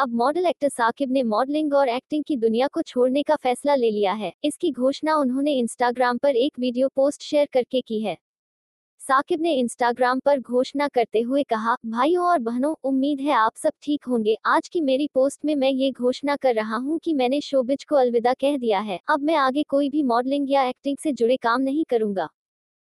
अब model actor Saqib ने modelling और एक्टिंग की दुनिया को छोड़ने का फैसला ले लिया है। इसकी घोषणा उन्होंने इंस्टाग्राम पर एक वीडियो पोस्ट शेयर करके की है। साकिब ने इंस्टाग्राम पर घोषणा करते हुए कहा, भाइयों और बहनों, उम्मीद है आप सब ठीक होंगे। आज की मेरी पोस्ट में मैं ये घोषणा कर रहा हूँ कि मैंने शोबिज को अलविदा कह दिया है। अब मैं आगे कोई भी मॉडलिंग या एक्टिंग से जुड़े काम नहीं करूँगा।